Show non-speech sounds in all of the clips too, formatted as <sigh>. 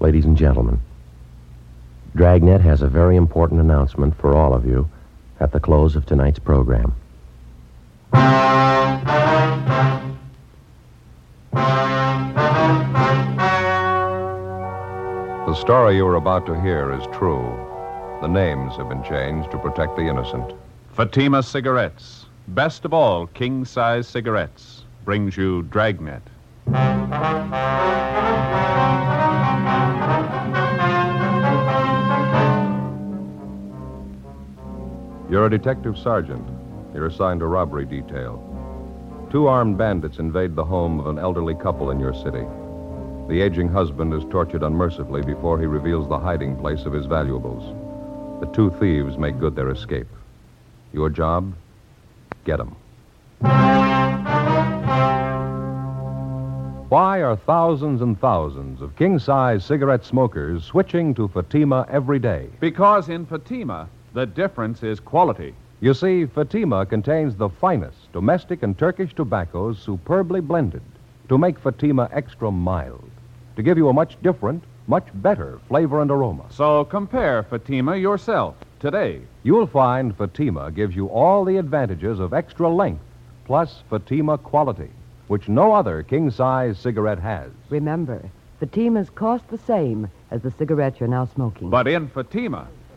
ladies and gentlemen, Dragnet has a very important announcement for all of you at the close of tonight's program. The story you are about to hear is true. The names have been changed to protect the innocent. Fatima Cigarettes, best of all king size cigarettes, brings you Dragnet. You're a detective sergeant. You're assigned to robbery detail. Two armed bandits invade the home of an elderly couple in your city. The aging husband is tortured unmercifully before he reveals the hiding place of his valuables. The two thieves make good their escape. Your job? Get 'em. Why are thousands and thousands of king size cigarette smokers switching to Fatima every day? Because in Fatima, the difference is quality. You see, Fatima contains the finest domestic and Turkish tobaccos superbly blended to make Fatima extra mild, to give you a much different, much better flavor and aroma. So compare Fatima yourself today. You'll find Fatima gives you all the advantages of extra length plus Fatima quality, which no other king size cigarette has. Remember, Fatimas cost the same as the cigarette you're now smoking. But in Fatima,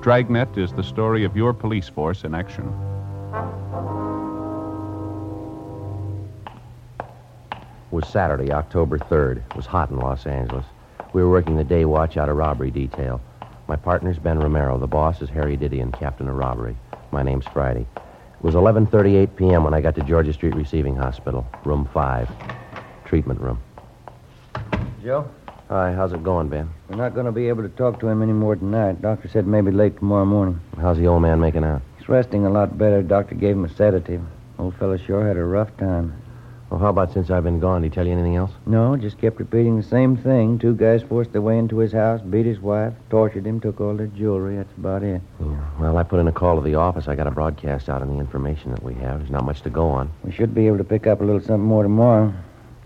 Dragnet is the story of your police force in action. It was Saturday, October 3rd. It was hot in Los Angeles. We were working the day watch out of robbery detail. My partner's Ben Romero. The boss is Harry Didion, captain of robbery. My name's Friday. It was 11:38 p.m. when I got to Georgia Street Receiving Hospital, room 5, treatment room. Joe, Hi, how's it going, Ben? we're not going to be able to talk to him anymore tonight. Doctor said maybe late tomorrow morning. How's the old man making out? He's resting a lot better. Doctor gave him a sedative. Old fellow sure had a rough time. Well, how about since I've been gone? Did he tell you anything else? No, just kept repeating the same thing. Two guys forced their way into his house, beat his wife, tortured him, took all their jewelry. That's about it. Yeah. Well, I put in a call to the office. I got a broadcast out on the information that we have. There's not much to go on. We should be able to pick up a little something more tomorrow.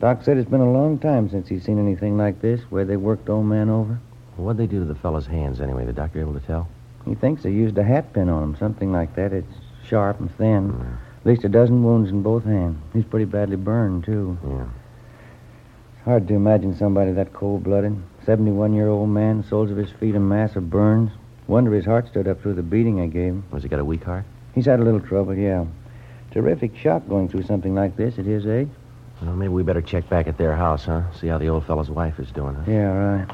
Doc said it's been a long time since he's seen anything like this, where they worked old man over. What'd they do to the fellow's hands anyway? The doctor able to tell? He thinks they used a hat pin on him, something like that. It's sharp and thin. Hmm. At least a dozen wounds in both hands. He's pretty badly burned, too. Yeah. It's hard to imagine somebody that cold-blooded. 71-year-old man, soles of his feet a mass of burns. Wonder his heart stood up through the beating I gave him. Was he got a weak heart? He's had a little trouble, yeah. Terrific shock going through something like this at his age. Well, maybe we better check back at their house, huh? See how the old fellow's wife is doing, huh? Yeah, right.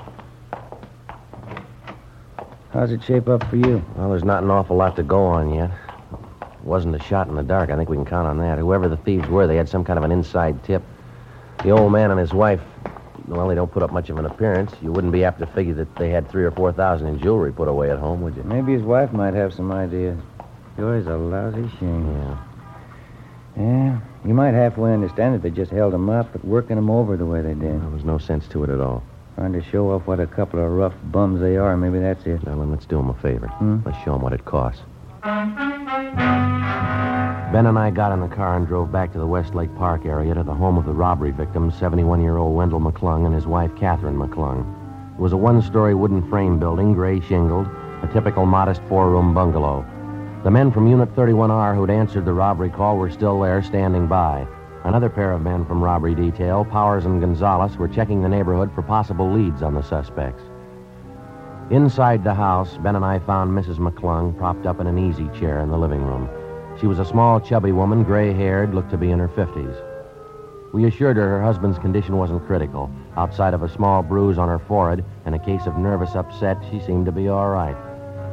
How's it shape up for you? Well, there's not an awful lot to go on yet. It wasn't a shot in the dark. I think we can count on that. Whoever the thieves were, they had some kind of an inside tip. The old man and his wife, well, they don't put up much of an appearance. You wouldn't be apt to figure that they had three or four thousand in jewelry put away at home, would you? Maybe his wife might have some ideas. Is a lousy shame. Yeah. Yeah, you might halfway understand it. They just held him up, but working him over the way they did. There was no sense to it at all. Trying to show off what a couple of rough bums they are. Maybe that's it. Well, then let's do them a favor. Hmm? Let's show them what it costs. Ben and I got in the car and drove back to the Westlake Park area to the home of the robbery victim, 71 year old Wendell McClung, and his wife, Catherine McClung. It was a one story wooden frame building, gray shingled, a typical modest four room bungalow. The men from Unit 31R who'd answered the robbery call were still there, standing by. Another pair of men from robbery detail, Powers and Gonzalez, were checking the neighborhood for possible leads on the suspects. Inside the house, Ben and I found Mrs. McClung propped up in an easy chair in the living room. She was a small, chubby woman, gray haired, looked to be in her 50s. We assured her her husband's condition wasn't critical. Outside of a small bruise on her forehead and a case of nervous upset, she seemed to be all right.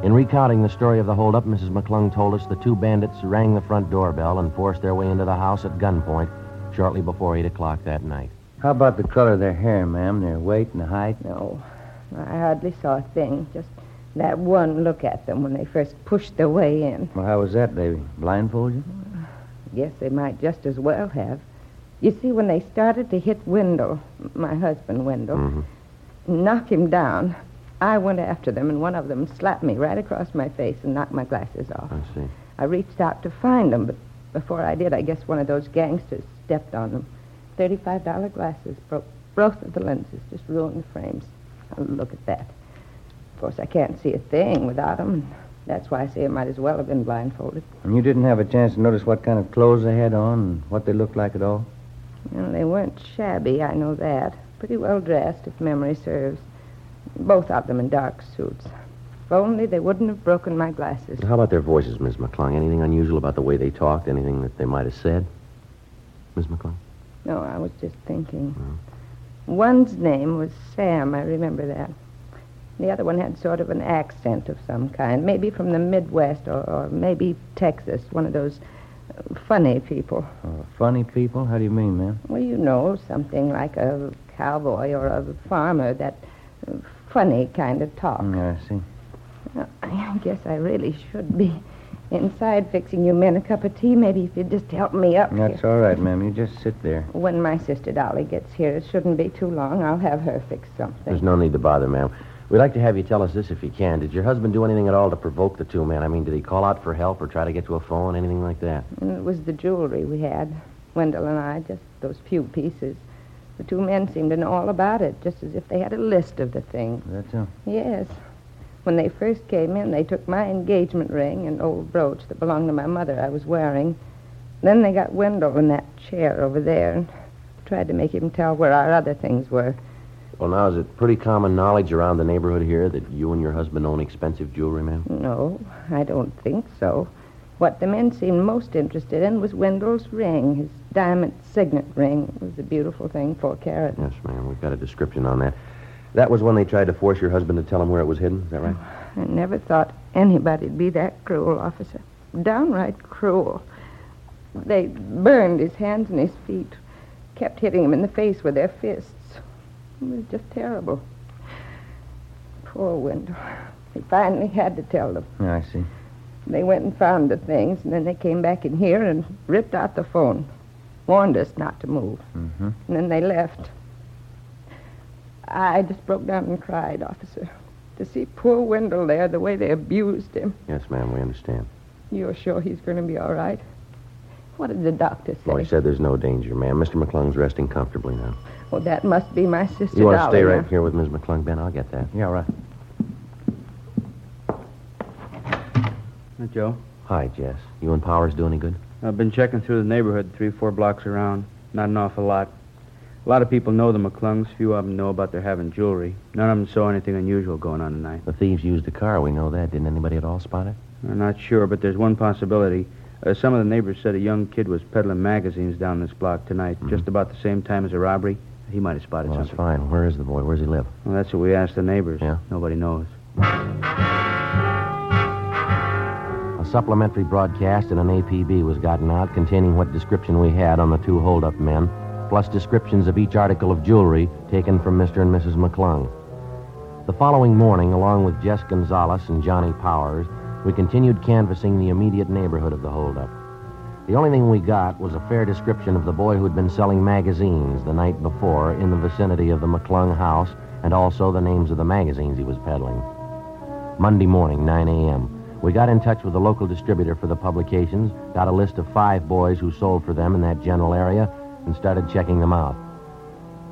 In recounting the story of the holdup, Mrs. McClung told us the two bandits rang the front doorbell and forced their way into the house at gunpoint shortly before 8 o'clock that night. How about the color of their hair, ma'am? Their weight and the height? No. I hardly saw a thing. Just that one look at them when they first pushed their way in. Well, how was that, baby? Blindfold you? Guess they might just as well have. You see, when they started to hit Wendell, my husband Wendell, Mhm. knock him down, I went after them, and one of them slapped me right across my face and knocked my glasses off. I see. I reached out to find them, but before I did, I guess one of those gangsters stepped on them. Thirty-five dollar glasses broke both of the lenses, just ruined the frames. Now, look at that. Of course, I can't see a thing without them. That's why I say I might as well have been blindfolded. And you didn't have a chance to notice what kind of clothes they had on and what they looked like at all? Know, they weren't shabby, I know that. Pretty well dressed, if memory serves. Both of them in dark suits. If only they wouldn't have broken my glasses. How about their voices, Miss McClung? Anything unusual about the way they talked? Anything that they might have said? Miss McClung? No, I was just thinking. One's name was Sam, I remember that. The other one had sort of an accent of some kind, maybe from the Midwest or, or maybe Texas, one of those uh, funny people. Uh, funny people? How do you mean, ma'am? Well, you know, something like a cowboy or a farmer, that uh, funny kind of talk. Mm, I see. Well, I guess I really should be inside fixing you men a cup of tea. Maybe if you'd just help me up That's here. all right, ma'am. You just sit there. When my sister Dolly gets here, it shouldn't be too long. I'll have her fix something. There's no need to bother, ma'am. We'd like to have you tell us this if you can. Did your husband do anything at all to provoke the two men? I mean, did he call out for help or try to get to a phone, anything like that? And it was the jewelry we had, Wendell and I, just those few pieces. The two men seemed to know all about it, just as if they had a list of the things. That's all. Yes. When they first came in, they took my engagement ring and old brooch that belonged to my mother I was wearing. Then they got Wendell in that chair over there and tried to make him tell where our other things were. Well, now, is it pretty common knowledge around the neighborhood here that you and your husband own expensive jewelry, ma'am? No, I don't think so. What the men seemed most interested in was Wendell's ring, his diamond signet ring. It was a beautiful thing, four carat. Yes, ma'am. We've got a description on that. That was when they tried to force your husband to tell them where it was hidden. Is that right? I never thought anybody'd be that cruel, officer. Downright cruel. They burned his hands and his feet, kept hitting him in the face with their fists. It was just terrible. Poor Wendell. He finally had to tell them. Yeah, I see. They went and found the things, and then they came back in here and ripped out the phone. Warned us not to move. Mm-hmm. And then they left. I just broke down and cried, officer. To see poor Wendell there, the way they abused him. Yes, ma'am. We understand. You're sure he's going to be all right? What did the doctor say? Well, he said there's no danger, ma'am. Mr. McClung's resting comfortably now. Well, that must be my sister You want to Dolly stay now. right here with Miss McClung, Ben? I'll get that. Yeah, right. Hi, Joe. Hi, Jess. You and Powers do any good? I've been checking through the neighborhood, three, four blocks around. Not an awful lot. A lot of people know the McClungs. Few of them know about their having jewelry. None of them saw anything unusual going on tonight. The thieves used the car. We know that. Didn't anybody at all spot it? I'm not sure, but there's one possibility. Uh, some of the neighbors said a young kid was peddling magazines down this block tonight, just about the same time as the robbery. He might have spotted Well, that's fine. Where is the boy? Where does he live? Well, that's what we asked the neighbors. Yeah? Nobody knows. Supplementary broadcast in an APB was gotten out containing what description we had on the two holdup men, plus descriptions of each article of jewelry taken from Mr. and Mrs. McClung. The following morning, along with Jess Gonzalez and Johnny Powers, we continued canvassing the immediate neighborhood of the holdup. The only thing we got was a fair description of the boy who'd been selling magazines the night before in the vicinity of the McClung house, and also the names of the magazines he was peddling. Monday morning, 9 a.m. We got in touch with the local distributor for the publications, got a list of five boys who sold for them in that general area, and started checking them out.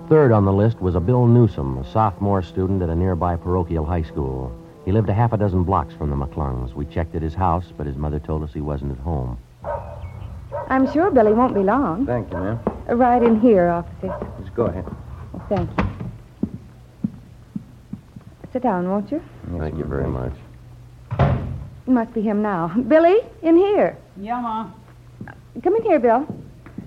Third on the list was a Bill Newsom, a sophomore student at a nearby parochial high school. He lived a half a dozen blocks from the McClungs. We checked at his house, but his mother told us he wasn't at home. I'm sure Billy won't be long. Thank you, ma'am. Uh, Right in here, officer. Just go ahead. Oh, thank you. Sit down, won't you? Thank you very much. It must be him now. Billy, in here. Yeah, Ma. Come in here, Bill.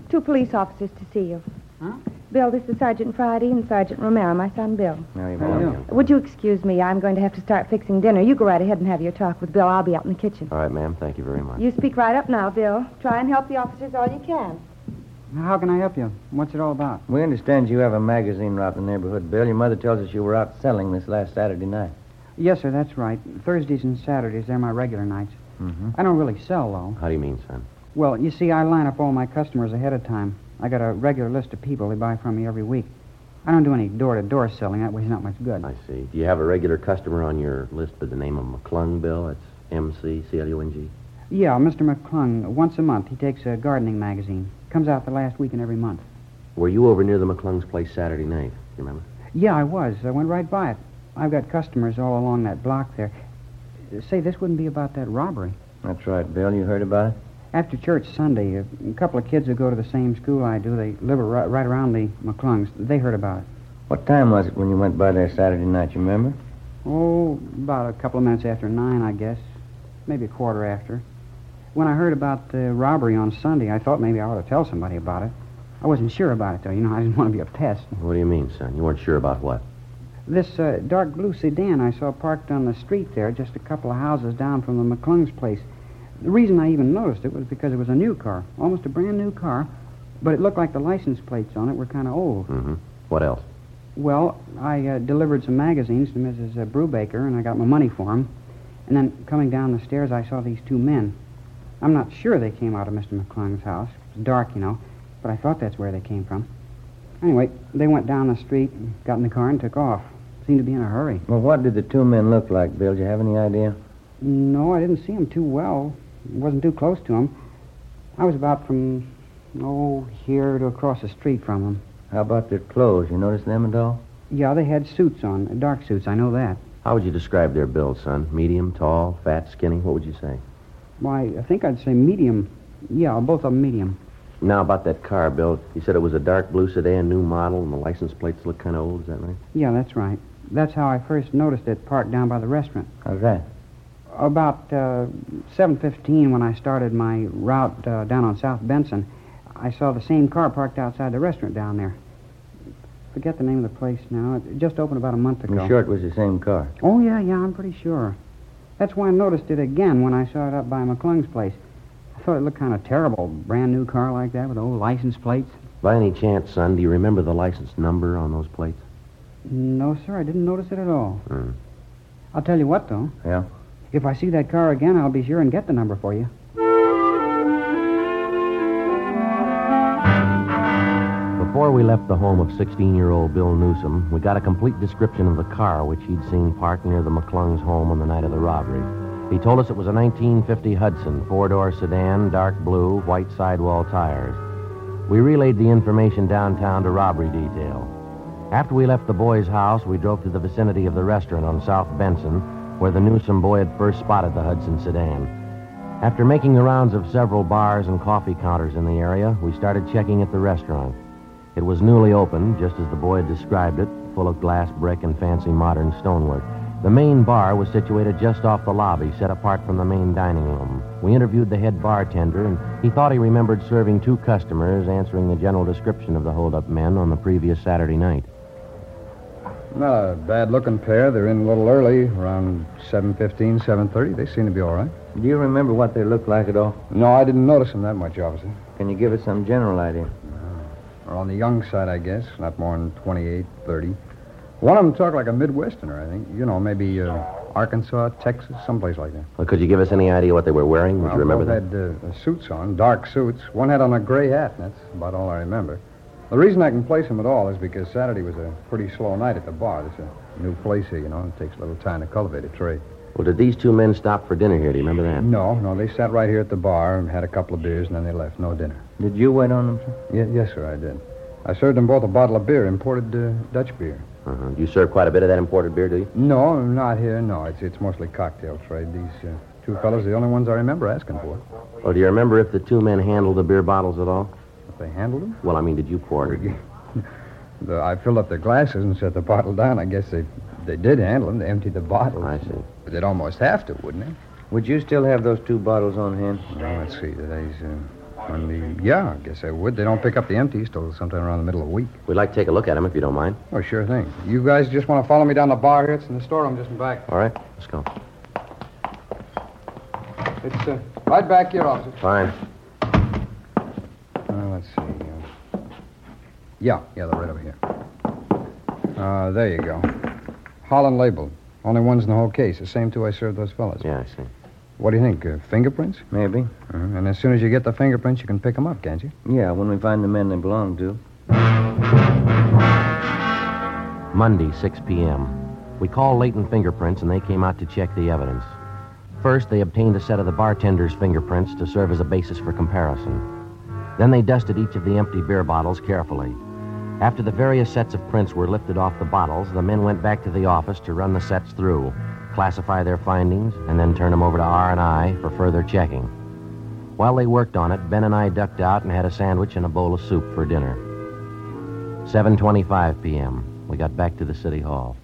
Two police officers to see you. Huh? Bill, this is Sergeant Friday and Sergeant Romero, my son Bill. Now you How do you Would you excuse me? I'm going to have to start fixing dinner. You go right ahead and have your talk with Bill. I'll be out in the kitchen. All right, ma'am. Thank you very much. You speak right up now, Bill. Try and help the officers all you can. How can I help you? What's it all about? We understand you have a magazine in the neighborhood, Bill. Your mother tells us you were out selling this last Saturday night. Yes, sir, that's right. Thursdays and Saturdays, they're my regular nights. Mm-hmm. I don't really sell, though. How do you mean, son? Well, you see, I line up all my customers ahead of time. I got a regular list of people they buy from me every week. I don't do any door-to-door selling. That way it's not much good. I see. Do you have a regular customer on your list by the name of McClung, Bill? That's M-C-C-L-U-N-G. Yeah, Mr. McClung. Once a month, he takes a gardening magazine. Comes out the last week in every month. Were you over near the McClung's place Saturday night? You remember? Yeah, I was. I went right by it. I've got customers all along that block there. Say, this wouldn't be about that robbery. That's right, Bill. You heard about it? After church Sunday, a, a couple of kids who go to the same school I do, they live right, right around the McClungs. They heard about it. What time was it when you went by there Saturday night, you remember? Oh, about a couple of minutes after nine, I guess. Maybe a quarter after. When I heard about the robbery on Sunday, I thought maybe I ought to tell somebody about it. I wasn't sure about it, though. You know, I didn't <laughs> want to be a pest. What do you mean, son? You weren't sure about what? This uh, dark blue sedan I saw parked on the street there, just a couple of houses down from the McClung's place. The reason I even noticed it was because it was a new car, almost a brand new car, but it looked like the license plates on it were kind of old. Mm-hmm. What else? Well, I uh, delivered some magazines to Mrs. Uh, Brubaker, and I got my money for them. And then coming down the stairs, I saw these two men. I'm not sure they came out of Mr. McClung's house. It was dark, you know, but I thought that's where they came from. Anyway, they went down the street, got in the car, and took off. Seemed to be in a hurry. Well, what did the two men look like, Bill? Do you have any idea? No, I didn't see them too well. Wasn't too close to them. I was about from, oh, here to across the street from them. How about their clothes? You notice them at all? Yeah, they had suits on, dark suits. I know that. How would you describe their build, son? Medium, tall, fat, skinny? What would you say? Why, I think I'd say medium. Yeah, both of them medium. Now, about that car, Bill. You said it was a dark blue sedan, new model, and the license plates look kind of old. Is that right? Yeah, that's right. That's how I first noticed it parked down by the restaurant. How's that? About uh, 7.15 when I started my route uh, down on South Benson, I saw the same car parked outside the restaurant down there. Forget the name of the place now. It just opened about a month ago. You sure it was the same car? Oh, yeah, yeah, I'm pretty sure. That's why I noticed it again when I saw it up by McClung's place. I thought it looked kind of terrible. Brand new car like that with old license plates. By any chance, son, do you remember the license number on those plates? No, sir, I didn't notice it at all. Hmm. I'll tell you what, though. Yeah? If I see that car again, I'll be sure and get the number for you. Before we left the home of 16-year-old Bill Newsom, we got a complete description of the car which he'd seen parked near the McClung's home on the night of the robbery. He told us it was a 1950 Hudson, four-door sedan, dark blue, white sidewall tires. We relayed the information downtown to robbery detail. After we left the boy's house, we drove to the vicinity of the restaurant on South Benson, where the Newsom boy had first spotted the Hudson sedan. After making the rounds of several bars and coffee counters in the area, we started checking at the restaurant. It was newly opened, just as the boy had described it, full of glass, brick, and fancy modern stonework. The main bar was situated just off the lobby, set apart from the main dining room. We interviewed the head bartender, and he thought he remembered serving two customers, answering the general description of the holdup men on the previous Saturday night. Not a bad-looking pair. They're in a little early, around 7.15, 7.30. They seem to be all right. Do you remember what they looked like at all? No, I didn't notice them that much, officer. Can you give us some general idea? Or on the young side, I guess. Not more than 28, 30. One of them talked like a Midwesterner, I think. You know, maybe uh, Arkansas, Texas, someplace like that. Well, could you give us any idea what they were wearing? Would Well, you remember both that? had uh, suits on, dark suits. One had on a gray hat, and that's about all I remember. The reason I can place them at all is because Saturday was a pretty slow night at the bar. This is a new place here, you know. It takes a little time to cultivate a trade. Well, did these two men stop for dinner here? Do you remember that? No, no, they sat right here at the bar and had a couple of beers, and then they left. No dinner. Did you wait on them, sir? Ye- yes, sir, I did. I served them both a bottle of beer, imported uh, Dutch beer. Uh-huh. You serve quite a bit of that imported beer, do you? No, not here. No, it's it's mostly cocktail trade. These uh, two fellows are the only ones I remember asking for. Well, do you remember if the two men handled the beer bottles at all? They handled them, Well, I mean, did you pour it? <laughs> the, I filled up their glasses and set the bottle down. I guess they they did handle them. They emptied the bottle. I see. But they'd almost have to, wouldn't they? Would you still have those two bottles on hand? Well, let's see. Today's uh, Monday. Yeah, I guess I would. They don't pick up the empties till sometime around the middle of the week. We'd like to take a look at them if you don't mind. Oh, sure thing. You guys just want to follow me down the bar here? It's in the storeroom just in back. All right, let's go. It's uh, right back here, officer. Fine. Yeah, yeah, they're right over here. Uh, there you go. Holland label. Only ones in the whole case. The same two I served those fellas. Yeah, I see. What do you think? Uh, fingerprints? Maybe. Uh-huh. And as soon as you get the fingerprints, you can pick them up, can't you? Yeah, when we find the men they belong to. Monday, 6 p.m. We called Latent Fingerprints, and they came out to check the evidence. First, they obtained a set of the bartender's fingerprints to serve as a basis for comparison. Then they dusted each of the empty beer bottles carefully. After the various sets of prints were lifted off the bottles, the men went back to the office to run the sets through, classify their findings, and then turn them over to R&I for further checking. While they worked on it, Ben and I ducked out and had a sandwich and a bowl of soup for dinner. 7:25 p.m. We got back to the city hall.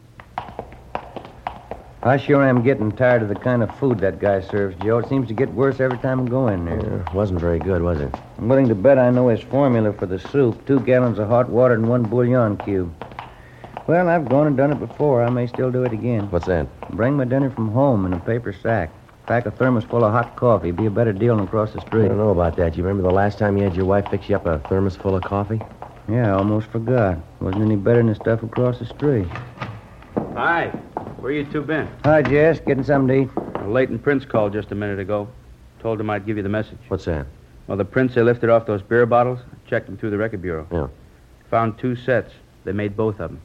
I sure am getting tired of the kind of food that guy serves, Joe. It seems to get worse every time I go in there. Yeah, wasn't very good, was it? I'm willing to bet I know his formula for the soup. Two gallons of hot water and one bouillon cube. Well, I've gone and done it before. I may still do it again. What's that? Bring my dinner from home in a paper sack. Pack a thermos full of hot coffee. Be a better deal than across the street. I don't know about that. You remember the last time you had your wife fix you up a thermos full of coffee? Yeah, I almost forgot. Wasn't any better than the stuff across the street. Hi. Where you two been? Hi, Jess. Getting something to eat? Latent Prints called just a minute ago. Told him I'd give you the message. What's that? Well, the prints they lifted off those beer bottles, checked them through the record bureau. Yeah. Found two sets. They made both of them.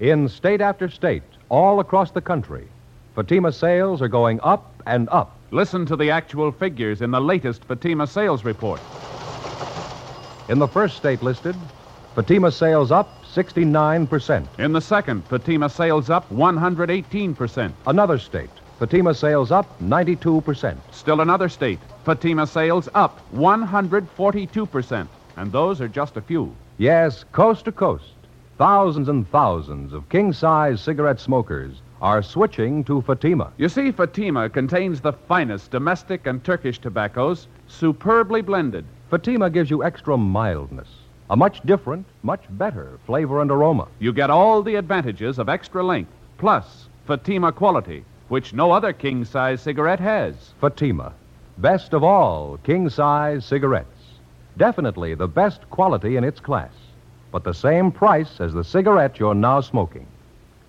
In state after state, all across the country, Fatima sales are going up and up. Listen to the actual figures in the latest Fatima sales report. In the first state listed, Fatima sales up 69%. In the second, Fatima sales up 118%. Another state, Fatima sales up 92%. Still another state, Fatima sales up 142%. And those are just a few. Yes, coast to coast, thousands and thousands of king size cigarette smokers are switching to Fatima. You see, Fatima contains the finest domestic and Turkish tobaccos, superbly blended. Fatima gives you extra mildness, a much different, much better flavor and aroma. You get all the advantages of extra length, plus Fatima quality, which no other king size cigarette has. Fatima, best of all king size cigarettes. Definitely the best quality in its class, but the same price as the cigarette you're now smoking.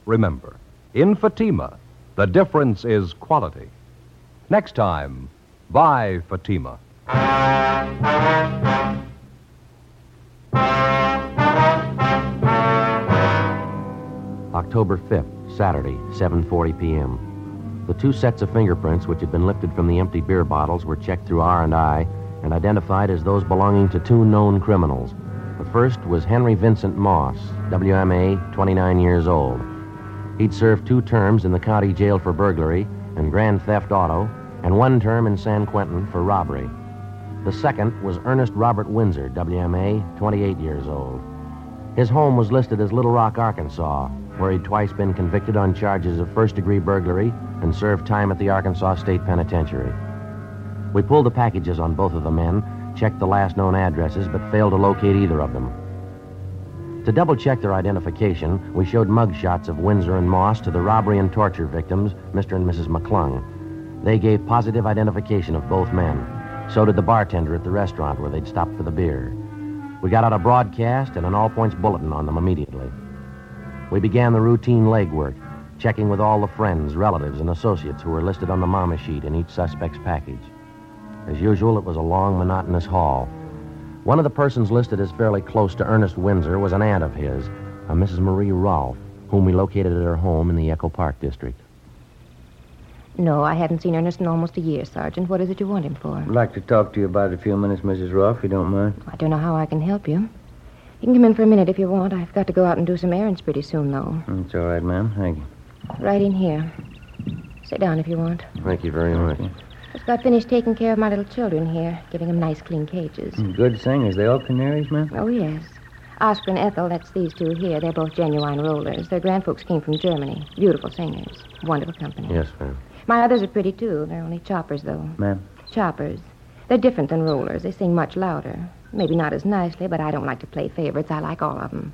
Remember, in Fatima, the difference is quality. Next time, buy Fatima. October 5th, Saturday, 7:40 p.m. The two sets of fingerprints which had been lifted from the empty beer bottles were checked through R&I and identified as those belonging to two known criminals. The first was Henry Vincent Moss, WMA, 29 years old. He'd served two terms in the county jail for burglary and grand theft auto and one term in San Quentin for robbery. The second was Ernest Robert Windsor, WMA, 28 years old. His home was listed as Little Rock, Arkansas, where he'd twice been convicted on charges of first degree burglary and served time at the Arkansas State Penitentiary. We pulled the packages on both of the men, checked the last known addresses, but failed to locate either of them. To double check their identification, we showed mug shots of Windsor and Moss to the robbery and torture victims, Mr. and Mrs. McClung. They gave positive identification of both men. So did the bartender at the restaurant where they'd stopped for the beer. We got out a broadcast and an all points bulletin on them immediately. We began the routine legwork, checking with all the friends, relatives, and associates who were listed on the mama sheet in each suspect's package. As usual, it was a long, monotonous haul. One of the persons listed as fairly close to Ernest Windsor was an aunt of his, a Mrs. Marie Rolfe, whom we located at her home in the Echo Park district. No, I haven't seen Ernest in almost a year, Sergeant. What is it you want him for? I'd like to talk to you about it a few minutes, Mrs. Rolfe, if you don't mind. I don't know how I can help you. You can come in for a minute if you want. I've got to go out and do some errands pretty soon, though. It's all right, ma'am. Thank you. Right in here. Sit down if you want. Thank you very much. Just got finished taking care of my little children here, giving them nice, clean cages. Good singers. They all canaries, ma'am? Oh, yes. Oscar and Ethel, that's these two here. They're both genuine rollers. Their grandfolks came from Germany. Beautiful singers. Wonderful company. Yes, ma'am. My others are pretty, too. They're only choppers, though. Ma'am? Choppers. They're different than rollers. They sing much louder. Maybe not as nicely, but I don't like to play favorites. I like all of them.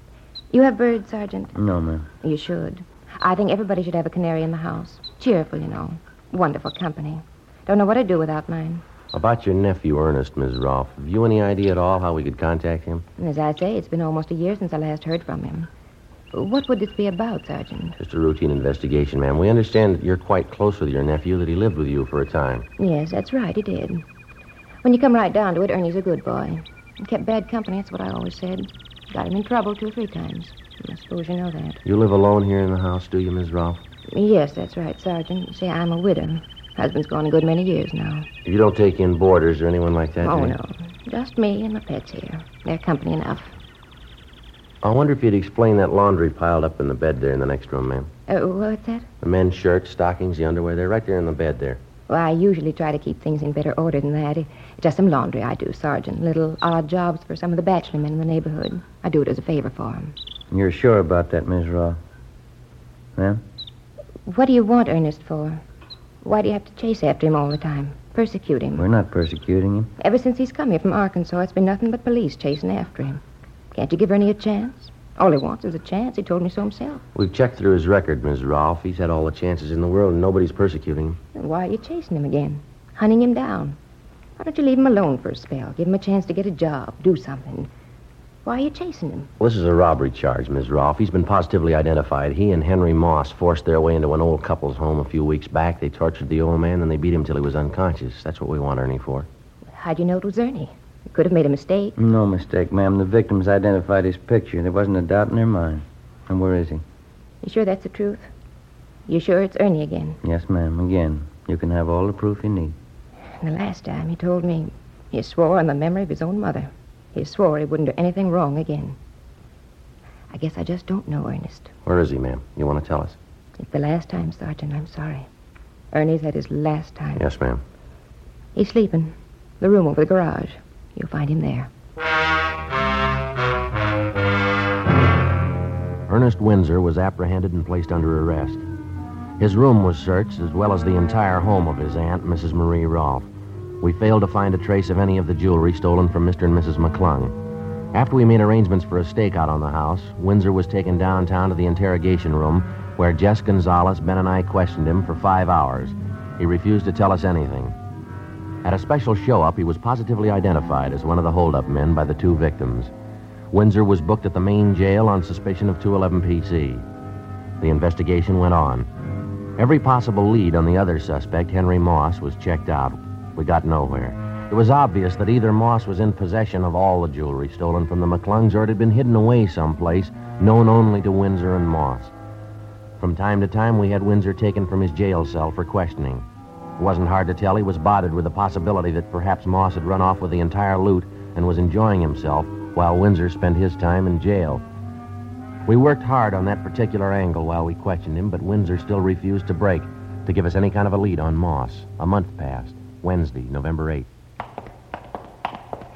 You have birds, Sergeant? No, ma'am. You should. I think everybody should have a canary in the house. Cheerful, you know. Wonderful company. Don't know what I'd do without mine. About your nephew, Ernest, Ms. Rolfe. Have you any idea at all how we could contact him? As I say, it's been almost a year since I last heard from him. What would this be about, Sergeant? Just a routine investigation, ma'am. We understand that you're quite close with your nephew, that he lived with you for a time. Yes, that's right, he did. When you come right down to it, Ernie's a good boy. Kept bad company, that's what I always said. Got him in trouble two or three times. I suppose you know that. You live alone here in the house, do you, Miss Rolfe? Yes, that's right, Sergeant. See, I'm a widow. Husband's gone a good many years now. You don't take in boarders or anyone like that, oh, do you? no. Just me and my pets here. They're company enough. I wonder if you'd explain that laundry piled up in the bed there in the next room, ma'am. Uh, what's that? The men's shirts, stockings, the underwear, they're right there in the bed there. Well, I usually try to keep things in better order than that. It's just some laundry I do, Sergeant. Little odd jobs for some of the bachelor men in the neighborhood. I do it as a favor for 'em. You're sure about that, Miss Rolfe? Ma'am? What do you want Ernest for? Why do you have to chase after him all the time? Persecute him? We're not persecuting him. Ever since he's come here from Arkansas, it's been nothing but police chasing after him. Can't you give Ernie a chance? All he wants is a chance. He told me so himself. We've checked through his record, Miss Rolfe. He's had all the chances in the world, and nobody's persecuting him. Then why are you chasing him again? Hunting him down? Why don't you leave him alone for a spell? Give him a chance to get a job, do something. Why are you chasing him? Well, this is a robbery charge, Miss Rolfe. He's been positively identified. He and Henry Moss forced their way into an old couple's home a few weeks back. They tortured the old man, and they beat him till he was unconscious. That's what we want Ernie for. How'd you know it was Ernie? You could have made a mistake. No mistake, ma'am. The victims identified his picture. There wasn't a doubt in their mind. And where is he? You sure that's the truth? You sure it's Ernie again? Yes, ma'am. Again, you can have all the proof you need. And The last time he told me he swore on the memory of his own mother. He swore he wouldn't do anything wrong again. I guess I just don't know Ernest. Where is he, ma'am? You want to tell us? It's the last time, Sergeant. I'm sorry. Ernie's had his last time. Yes, ma'am. He's sleeping. The room over the garage. You'll find him there. Ernest Windsor was apprehended and placed under arrest. His room was searched, as well as the entire home of his aunt, Mrs. Marie Rolfe. We failed to find a trace of any of the jewelry stolen from Mr. and Mrs. McClung. After we made arrangements for a stakeout on the house, Windsor was taken downtown to the interrogation room, where Jess Gonzalez, Ben, and I questioned him for five hours. He refused to tell us anything. At a special show up, he was positively identified as one of the holdup men by the two victims. Windsor was booked at the main jail on suspicion of 211 PC. The investigation went on. Every possible lead on the other suspect, Henry Moss, was checked out. We got nowhere. It was obvious that either Moss was in possession of all the jewelry stolen from the McClungs or it had been hidden away someplace, known only to Windsor and Moss. From time to time, we had Windsor taken from his jail cell for questioning. It wasn't hard to tell he was bothered with the possibility that perhaps Moss had run off with the entire loot and was enjoying himself while Windsor spent his time in jail. We worked hard on that particular angle while we questioned him, but Windsor still refused to break, to give us any kind of a lead on Moss. A month passed. Wednesday, November 8th.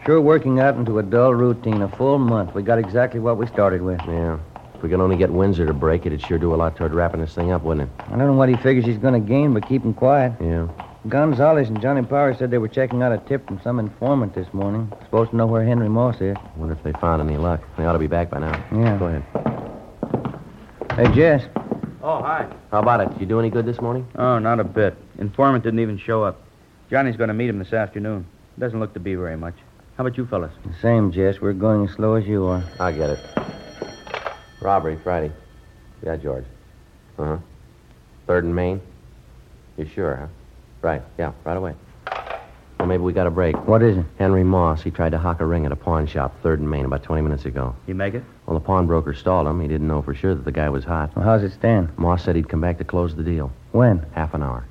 Sure working out into a dull routine. A full month. We got exactly what we started with. Yeah. If we could only get Windsor to break it, it'd sure do a lot toward wrapping this thing up, wouldn't it? I don't know what he figures he's going to gain, but keep him quiet. Yeah. Gonzalez and Johnny Power said they were checking out a tip from some informant this morning. Supposed to know where Henry Moss is. Wonder if they found any luck. They ought to be back by now. Yeah. Go ahead. Hey, Jess. Oh, hi. How about it? Did you do any good this morning? Oh, not a bit. Informant didn't even show up. Johnny's going to meet him this afternoon. Doesn't look to be very much. How about you fellas? The same, Jess. We're going as slow as you are. I get it. Robbery, Friday. Yeah, George. Uh huh. Third and Main? You sure, huh? Right, yeah, right away. Well, maybe we got a break. What is it? Henry Moss, he tried to hock a ring at a pawn shop, Third and Main, about 20 minutes ago. You make it? Well, the pawnbroker stalled him. He didn't know for sure that the guy was hot. Well, how's it stand? Moss said he'd come back to close the deal. When? Half an hour.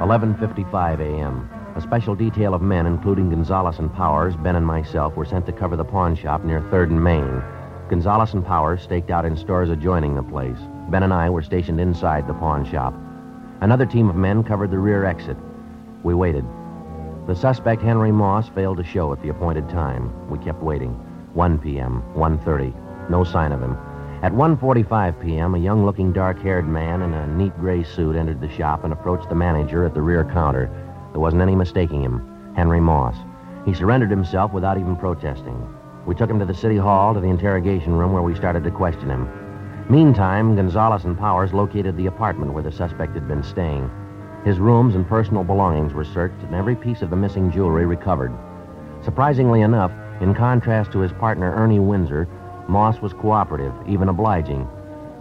11.55 a.m. A special detail of men, including Gonzalez and Powers, Ben and myself, were sent to cover the pawn shop near 3rd and Main. Gonzalez and Powers staked out in stores adjoining the place. Ben and I were stationed inside the pawn shop. Another team of men covered the rear exit. We waited. The suspect, Henry Moss, failed to show at the appointed time. We kept waiting. 1 p.m., 1.30. No sign of him. At 1.45 p.m., a young-looking, dark-haired man in a neat gray suit entered the shop and approached the manager at the rear counter. There wasn't any mistaking him. Henry Moss. He surrendered himself without even protesting. We took him to the city hall to the interrogation room where we started to question him. Meantime, Gonzalez and Powers located the apartment where the suspect had been staying. His rooms and personal belongings were searched and every piece of the missing jewelry recovered. Surprisingly enough, in contrast to his partner Ernie Windsor, Moss was cooperative, even obliging.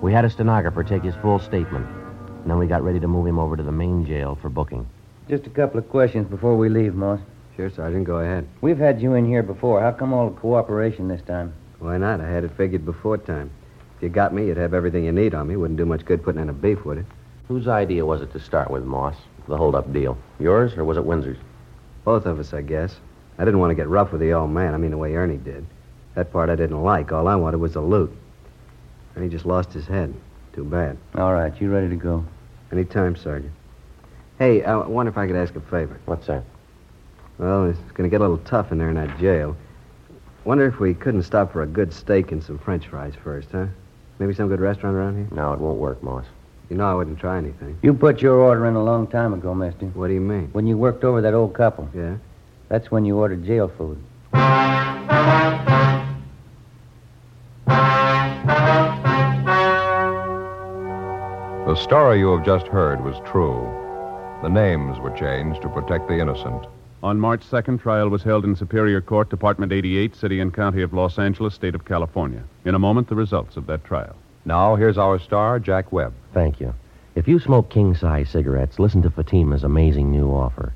We had a stenographer take his full statement. And then we got ready to move him over to the main jail for booking. Just a couple of questions before we leave, Moss. Sure, Sergeant, go ahead. We've had you in here before. How come all the cooperation this time? Why not? I had it figured before time. If you got me, you'd have everything you need on me. Wouldn't do much good putting in a beef, would it? Whose idea was it to start with, Moss? The hold-up deal. Yours or was it Windsor's? Both of us, I guess. I didn't want to get rough with the old man. I mean, the way Ernie did. That part I didn't like. All I wanted was the loot. Ernie just lost his head. Too bad. All right, you ready to go? Any time, Sergeant. Hey, I wonder if I could ask a favor. What's that? Well, it's going to get a little tough in there in that jail. Wonder if we couldn't stop for a good steak and some french fries first, huh? Maybe some good restaurant around here? No, it won't work, Moss. You know I wouldn't try anything. You put your order in a long time ago, mister. What do you mean? When you worked over that old couple. Yeah? That's when you ordered jail food. The story you have just heard was true. The names were changed to protect the innocent. On March 2nd, trial was held in Superior Court, Department 88, City and County of Los Angeles, State of California. In a moment, the results of that trial. Now, here's our star, Jack Webb. Thank you. If you smoke king size cigarettes, listen to Fatima's amazing new offer.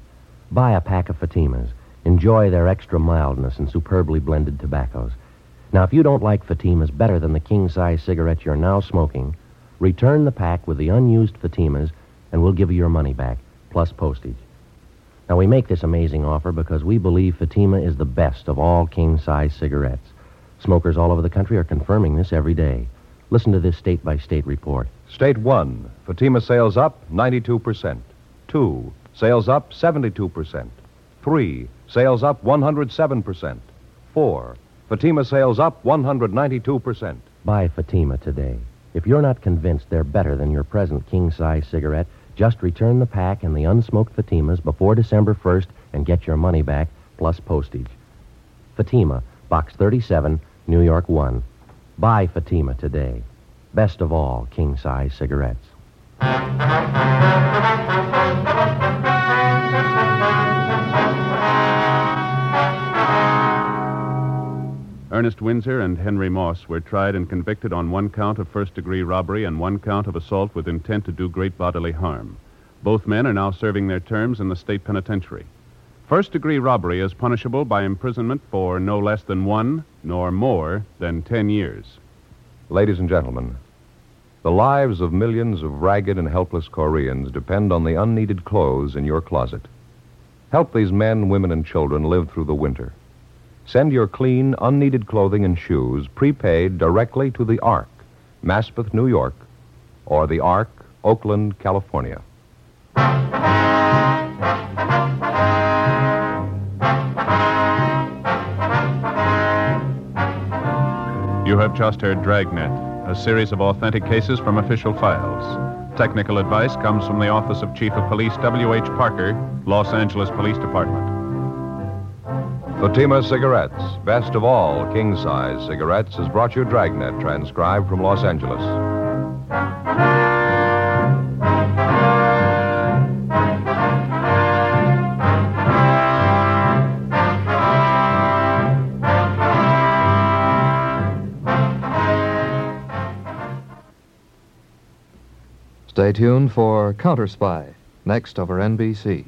Buy a pack of Fatimas. Enjoy their extra mildness and superbly blended tobaccos. Now, if you don't like Fatimas better than the king size cigarettes you're now smoking, return the pack with the unused Fatimas and we'll give you your money back, plus postage. Now, we make this amazing offer because we believe Fatima is the best of all king size cigarettes. Smokers all over the country are confirming this every day. Listen to this state by state report. State 1, Fatima sales up 92%. 2, sales up 72%. 3, sales up 107%. 4, Fatima sales up 192%. Buy Fatima today. If you're not convinced they're better than your present king size cigarette, just return the pack and the unsmoked Fatimas before December 1st and get your money back plus postage. Fatima, Box 37, New York 1. Buy Fatima today. Best of all, king size cigarettes. Ernest Windsor and Henry Moss were tried and convicted on one count of first degree robbery and one count of assault with intent to do great bodily harm. Both men are now serving their terms in the state penitentiary. First degree robbery is punishable by imprisonment for no less than one, nor more than ten years. Ladies and gentlemen, the lives of millions of ragged and helpless Koreans depend on the unneeded clothes in your closet. Help these men, women, and children live through the winter. Send your clean, unneeded clothing and shoes prepaid directly to the Ark, Maspeth, New York, or the Ark, Oakland, California. You have just heard Dragnet, a series of authentic cases from official files. Technical advice comes from the Office of Chief of Police W.H. Parker, Los Angeles Police Department. Fatima Cigarettes, best of all king size cigarettes, has brought you Dragnet, transcribed from Los Angeles. Stay tuned for Counter Spy, next over NBC.